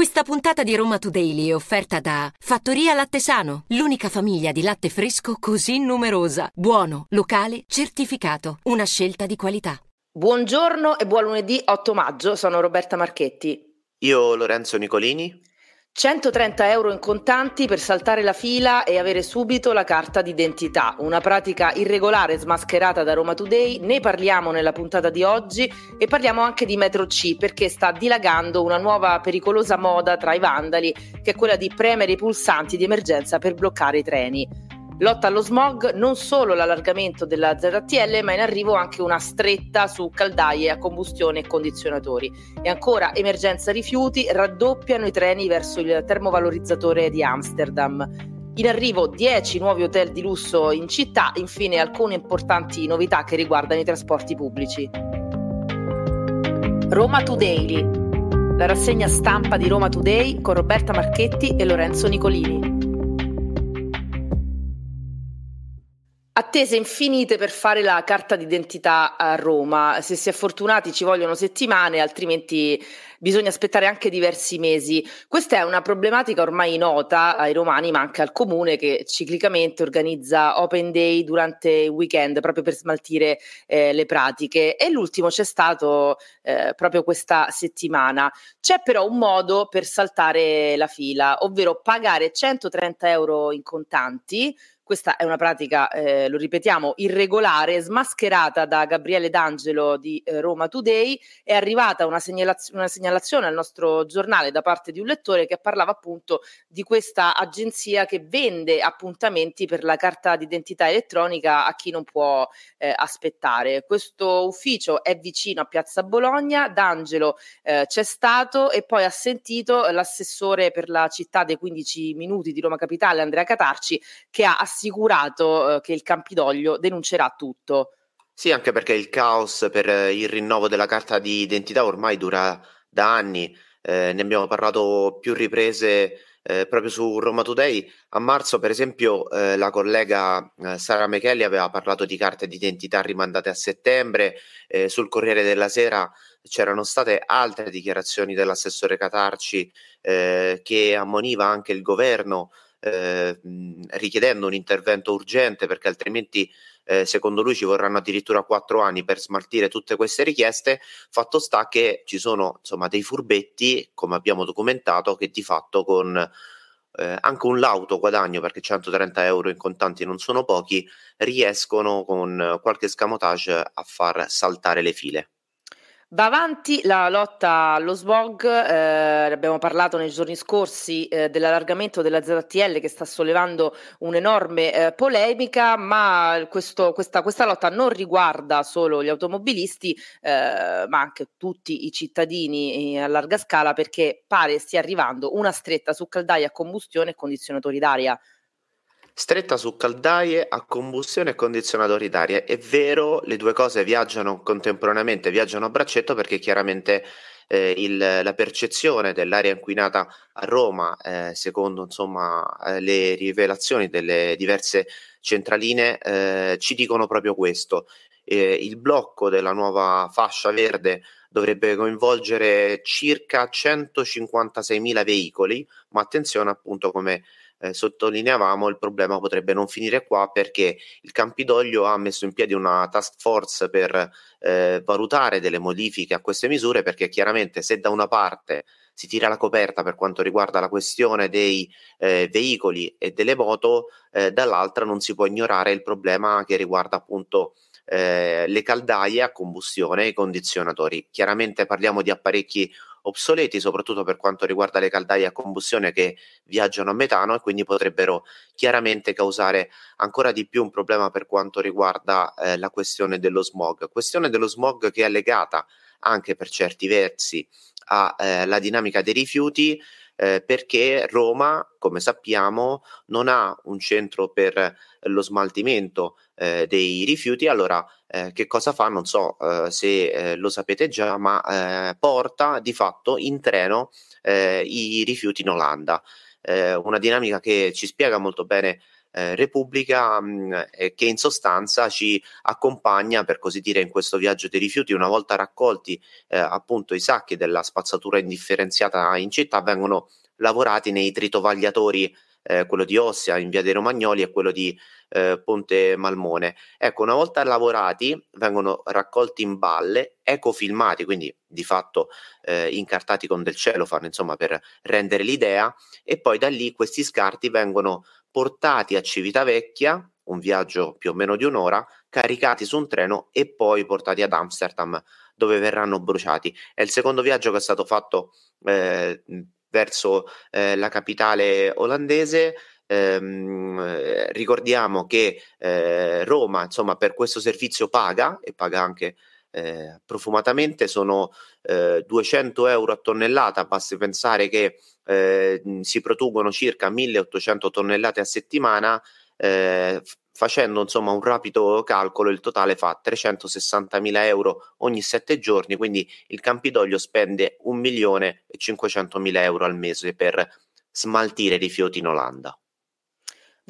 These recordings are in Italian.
Questa puntata di Roma Today è offerta da Fattoria Latte Sano, l'unica famiglia di latte fresco così numerosa. Buono, locale, certificato. Una scelta di qualità. Buongiorno e buon lunedì 8 maggio, sono Roberta Marchetti. Io Lorenzo Nicolini. 130 euro in contanti per saltare la fila e avere subito la carta d'identità, una pratica irregolare smascherata da Roma Today, ne parliamo nella puntata di oggi e parliamo anche di Metro C perché sta dilagando una nuova pericolosa moda tra i vandali che è quella di premere i pulsanti di emergenza per bloccare i treni. Lotta allo smog non solo l'allargamento della ZTL, ma in arrivo anche una stretta su caldaie a combustione e condizionatori. E ancora emergenza rifiuti, raddoppiano i treni verso il termovalorizzatore di Amsterdam. In arrivo 10 nuovi hotel di lusso in città, infine alcune importanti novità che riguardano i trasporti pubblici. Roma Today, la rassegna stampa di Roma Today con Roberta Marchetti e Lorenzo Nicolini. Attese infinite per fare la carta d'identità a Roma. Se si è fortunati ci vogliono settimane, altrimenti bisogna aspettare anche diversi mesi. Questa è una problematica ormai nota ai romani, ma anche al comune che ciclicamente organizza open day durante il weekend proprio per smaltire eh, le pratiche. E l'ultimo c'è stato eh, proprio questa settimana. C'è però un modo per saltare la fila, ovvero pagare 130 euro in contanti questa è una pratica, eh, lo ripetiamo, irregolare, smascherata da Gabriele D'Angelo di eh, Roma Today. È arrivata una, segnalaz- una, segnalazione al nostro giornale da parte di un lettore che parlava appunto di questa agenzia che vende appuntamenti per la carta d'identità elettronica a chi non può eh, aspettare. Questo ufficio è vicino a Piazza Bologna, D'Angelo eh, c'è stato e poi ha sentito l'assessore per la città dei 15 minuti di Roma Capitale, Andrea Catarci, che ha assicurato assicurato eh, che il Campidoglio denuncerà tutto. Sì, anche perché il caos per eh, il rinnovo della carta di identità ormai dura da anni, eh, ne abbiamo parlato più riprese eh, proprio su Roma Today. A marzo, per esempio, eh, la collega eh, Sara Mechelli aveva parlato di carte d'identità rimandate a settembre. Eh, sul Corriere della Sera c'erano state altre dichiarazioni dell'assessore Catarci che ammoniva anche il governo eh, richiedendo un intervento urgente perché altrimenti eh, secondo lui ci vorranno addirittura quattro anni per smaltire tutte queste richieste. Fatto sta che ci sono insomma dei furbetti, come abbiamo documentato, che di fatto con eh, anche un lauto guadagno, perché 130 euro in contanti non sono pochi, riescono con qualche scamotage a far saltare le file. Va avanti la lotta allo smog, eh, abbiamo parlato nei giorni scorsi eh, dell'allargamento della ZTL che sta sollevando un'enorme eh, polemica, ma questo, questa, questa, lotta non riguarda solo gli automobilisti, eh, ma anche tutti i cittadini a larga scala perché pare stia arrivando una stretta su caldaie a combustione e condizionatori d'aria stretta su caldaie a combustione e condizionatori d'aria. È vero, le due cose viaggiano contemporaneamente, viaggiano a braccetto perché chiaramente eh, il, la percezione dell'aria inquinata a Roma, eh, secondo insomma, eh, le rivelazioni delle diverse centraline, eh, ci dicono proprio questo. il blocco della nuova fascia verde dovrebbe coinvolgere circa 156.000 veicoli, ma attenzione appunto come eh, sottolineavamo, il problema potrebbe non finire qua perché il Campidoglio ha messo in piedi una task force per eh, valutare delle modifiche a queste misure perché chiaramente se da una parte si tira la coperta per quanto riguarda la questione dei eh, veicoli e delle moto, eh, dall'altra non si può ignorare il problema che riguarda appunto eh, le caldaie a combustione e i condizionatori. Chiaramente parliamo di apparecchi obsoleti, soprattutto per quanto riguarda le caldaie a combustione che viaggiano a metano e quindi potrebbero chiaramente causare ancora di più un problema per quanto riguarda eh, la questione dello smog. Questione dello smog che è legata anche per certi versi alla eh, dinamica dei rifiuti eh, perché Roma, come sappiamo, non ha un centro per lo smaltimento eh, dei rifiuti, allora eh, che cosa fa? Non so eh, se eh, lo sapete già, ma eh, porta di fatto in treno i rifiuti in Olanda. una dinamica che ci spiega molto bene eh, Repubblica mh, eh, che in sostanza ci accompagna per così dire in questo viaggio dei rifiuti una volta raccolti eh, appunto i sacchi della spazzatura indifferenziata in città vengono lavorati nei tritovagliatori eh, quello di Ossia in via dei Romagnoli e quello di eh, Ponte Malmone. Ecco, una volta lavorati vengono raccolti in balle, ecofilmati, quindi di fatto eh, incartati con del cellophane, insomma, per rendere l'idea, e poi da lì questi scarti vengono portati a Civitavecchia, un viaggio più o meno di un'ora, caricati su un treno e poi portati ad Amsterdam dove verranno bruciati. È il secondo viaggio che è stato fatto eh, verso eh, la capitale olandese. Ehm, ricordiamo che eh, Roma, insomma, per questo servizio paga e paga anche eh, profumatamente, sono 200 eh, euro a tonnellata. Basti pensare che eh, si producono circa 1800 tonnellate a settimana. Eh, facendo insomma un rapido calcolo, il totale fa 360.000 euro ogni sette giorni, quindi il Campidoglio spende 1.500.000 euro al mese per smaltire rifiuti in Olanda.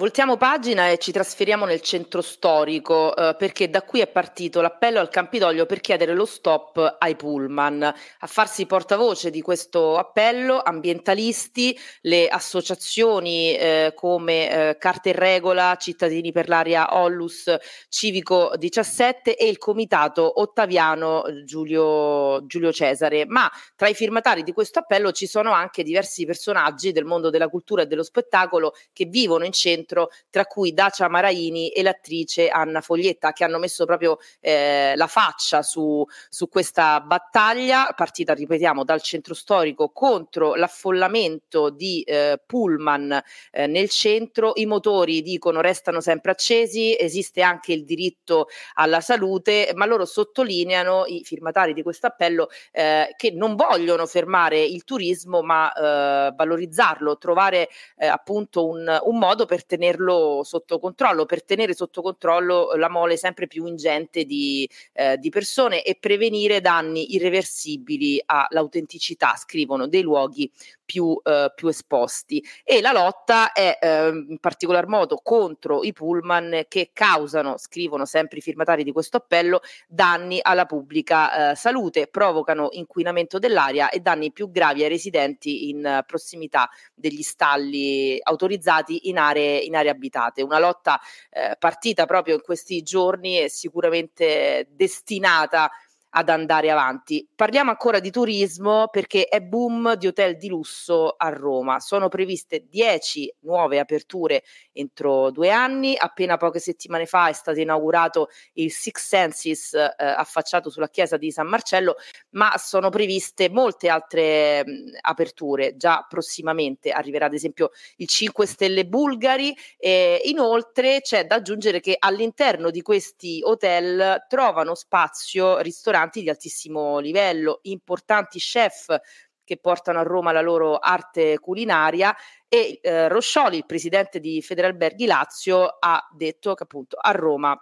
Voltiamo pagina e ci trasferiamo nel centro storico eh, perché da qui è partito l'appello al Campidoglio per chiedere lo stop ai pullman. A farsi portavoce di questo appello ambientalisti, le associazioni eh, come eh, Carte in Regola, Cittadini per l'Aria Ollus, Civico 17 e il comitato Ottaviano Giulio, Giulio Cesare. Ma tra i firmatari di questo appello ci sono anche diversi personaggi del mondo della cultura e dello spettacolo che vivono in centro centro, tra cui Dacia Maraini e l'attrice Anna Foglietta, che hanno messo proprio eh, la faccia su, su questa battaglia, partita, ripetiamo, dal centro storico contro l'affollamento di eh, pullman eh, nel centro. I motori dicono restano sempre accesi, esiste anche il diritto alla salute, ma loro sottolineano, i firmatari di questo appello, eh, che non vogliono fermare il turismo, ma eh, valorizzarlo, trovare eh, appunto un, un modo per tenerlo sotto controllo, per tenere sotto controllo la mole sempre più ingente di, eh, di persone e prevenire danni irreversibili all'autenticità, scrivono, dei luoghi più, eh, più esposti. E la lotta è eh, in particolar modo contro i pullman che causano, scrivono sempre i firmatari di questo appello, danni alla pubblica eh, salute, provocano inquinamento dell'aria e danni più gravi ai residenti in prossimità degli stalli autorizzati in aree, in aree abitate. Una lotta eh, partita proprio in questi giorni e sicuramente destinata a ad andare avanti. Parliamo ancora di turismo perché è boom di hotel di lusso a Roma. Sono previste 10 nuove aperture entro due anni. Appena poche settimane fa è stato inaugurato il Six Senses eh, affacciato sulla chiesa di San Marcello, ma sono previste molte altre mh, aperture. Già prossimamente arriverà ad esempio il 5 Stelle Bulgari e inoltre c'è da aggiungere che all'interno di questi hotel trovano spazio ristoranti ristoranti di altissimo livello, importanti chef che portano a Roma la loro arte culinaria e eh, Roscioli, il presidente di Federalberghi Lazio, ha detto che appunto a Roma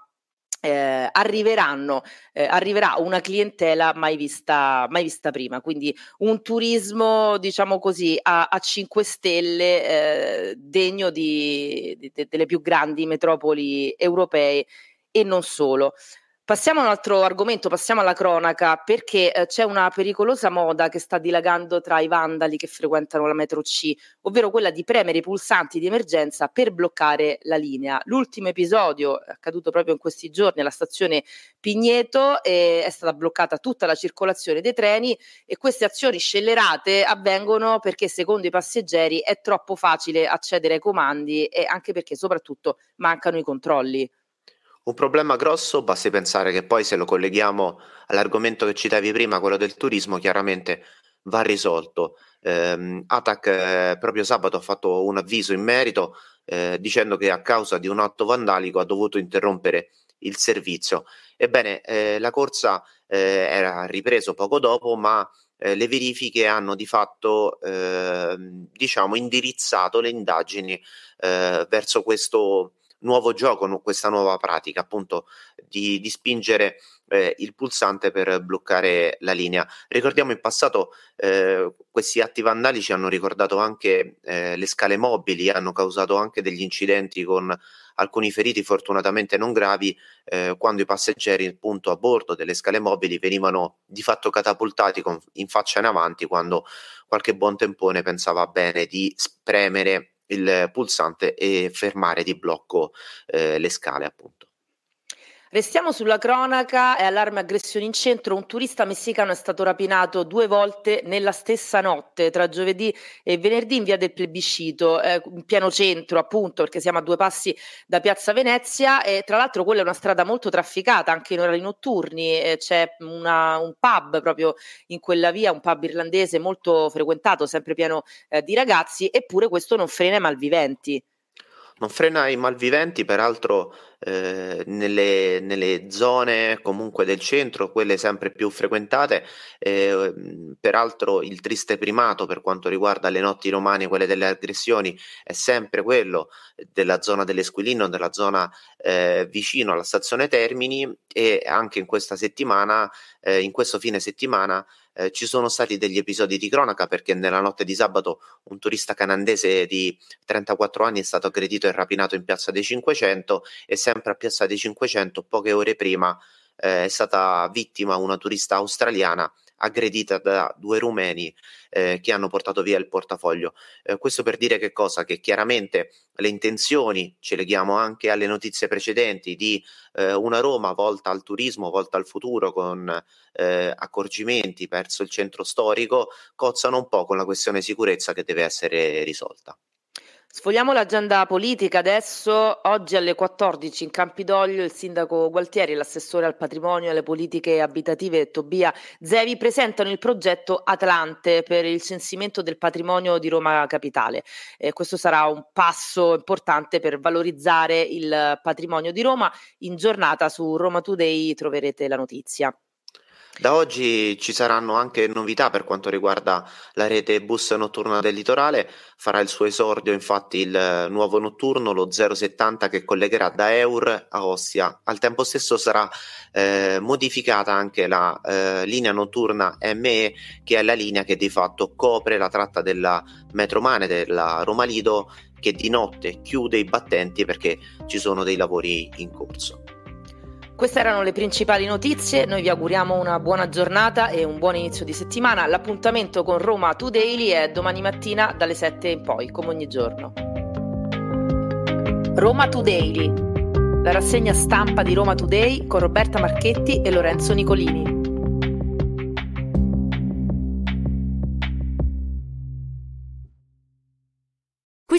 eh, arriveranno, eh, arriverà una clientela mai vista, mai vista prima, quindi un turismo, diciamo così, a, a 5 stelle eh, degno di, di, delle più grandi metropoli europee e non solo. Passiamo a un altro argomento, passiamo alla cronaca, perché eh, c'è una pericolosa moda che sta dilagando tra i vandali che frequentano la metro C, ovvero quella di premere i pulsanti di emergenza per bloccare la linea. L'ultimo episodio accaduto proprio in questi giorni alla stazione Pigneto e è stata bloccata tutta la circolazione dei treni e queste azioni scellerate avvengono perché secondo i passeggeri è troppo facile accedere ai comandi e anche perché soprattutto mancano i controlli. Un problema grosso, basti pensare che poi se lo colleghiamo all'argomento che citavi prima, quello del turismo, chiaramente va risolto. Eh, ATAC eh, proprio sabato ha fatto un avviso in merito eh, dicendo che a causa di un atto vandalico ha dovuto interrompere il servizio. Ebbene, eh, la corsa eh, era ripreso poco dopo, ma eh, le verifiche hanno di fatto ehm, diciamo indirizzato le indagini verso questo nuovo gioco, questa nuova pratica, appunto di, di spingere eh, il pulsante per bloccare la linea. Ricordiamo in passato eh, questi atti vandalici hanno ricordato anche eh, le scale mobili, hanno causato anche degli incidenti con alcuni feriti fortunatamente non gravi eh, quando i passeggeri appunto a bordo delle scale mobili venivano di fatto catapultati con, in faccia in avanti quando qualche buon tempone pensava bene di spremere il pulsante e fermare di blocco eh, le scale appunto. Restiamo sulla cronaca, è allarme aggressioni in centro, un turista messicano è stato rapinato due volte nella stessa notte, tra giovedì e venerdì in via del plebiscito, eh, in pieno centro appunto perché siamo a due passi da Piazza Venezia. E tra l'altro quella è una strada molto trafficata anche in orari notturni, eh, c'è una, un pub proprio in quella via, un pub irlandese molto frequentato, sempre pieno eh, di ragazzi, eppure questo non frena i malviventi. Non frena i malviventi, peraltro eh, nelle, nelle, zone comunque del centro, quelle sempre più frequentate, eh, peraltro il triste primato per quanto riguarda le notti romane, quelle delle aggressioni, è sempre quello della zona dell'Esquilino, della zona eh, vicino alla stazione Termini e anche in questa settimana, eh, in questo fine settimana, eh, ci sono stati degli episodi di cronaca perché nella notte di sabato un turista canadese di 34 anni è stato aggredito e rapinato in piazza dei 500 e sempre a piazza dei 500 poche ore prima eh, è stata vittima una turista australiana aggredita da due rumeni eh, che hanno portato via il portafoglio. Eh, questo per dire che cosa? Che chiaramente le intenzioni, ci leghiamo anche alle notizie precedenti, di eh, una Roma volta al turismo, volta al futuro con eh, accorgimenti verso il centro storico, cozzano un po' con la questione sicurezza che deve essere risolta. Sfogliamo l'agenda politica adesso. Oggi alle 14 in Campidoglio il sindaco Gualtieri e l'assessore al patrimonio e alle politiche abitative Tobia Zevi presentano il progetto Atlante per il censimento del patrimonio di Roma Capitale. Eh, questo sarà un passo importante per valorizzare il patrimonio di Roma. In giornata su Roma Today troverete la notizia. Da oggi ci saranno anche novità per quanto riguarda la rete bus notturna del litorale, farà il suo esordio infatti il nuovo notturno, lo 070 che collegherà da Eur a Ostia. Al tempo stesso sarà eh, modificata anche la eh, linea notturna ME che è la linea che di fatto copre la tratta della metromane della Roma Lido che di notte chiude i battenti perché ci sono dei lavori in corso. Queste erano le principali notizie, noi vi auguriamo una buona giornata e un buon inizio di settimana. L'appuntamento con Roma Today è domani mattina dalle 7 in poi, come ogni giorno. Roma Today, la rassegna stampa di Roma Today con Roberta Marchetti e Lorenzo Nicolini.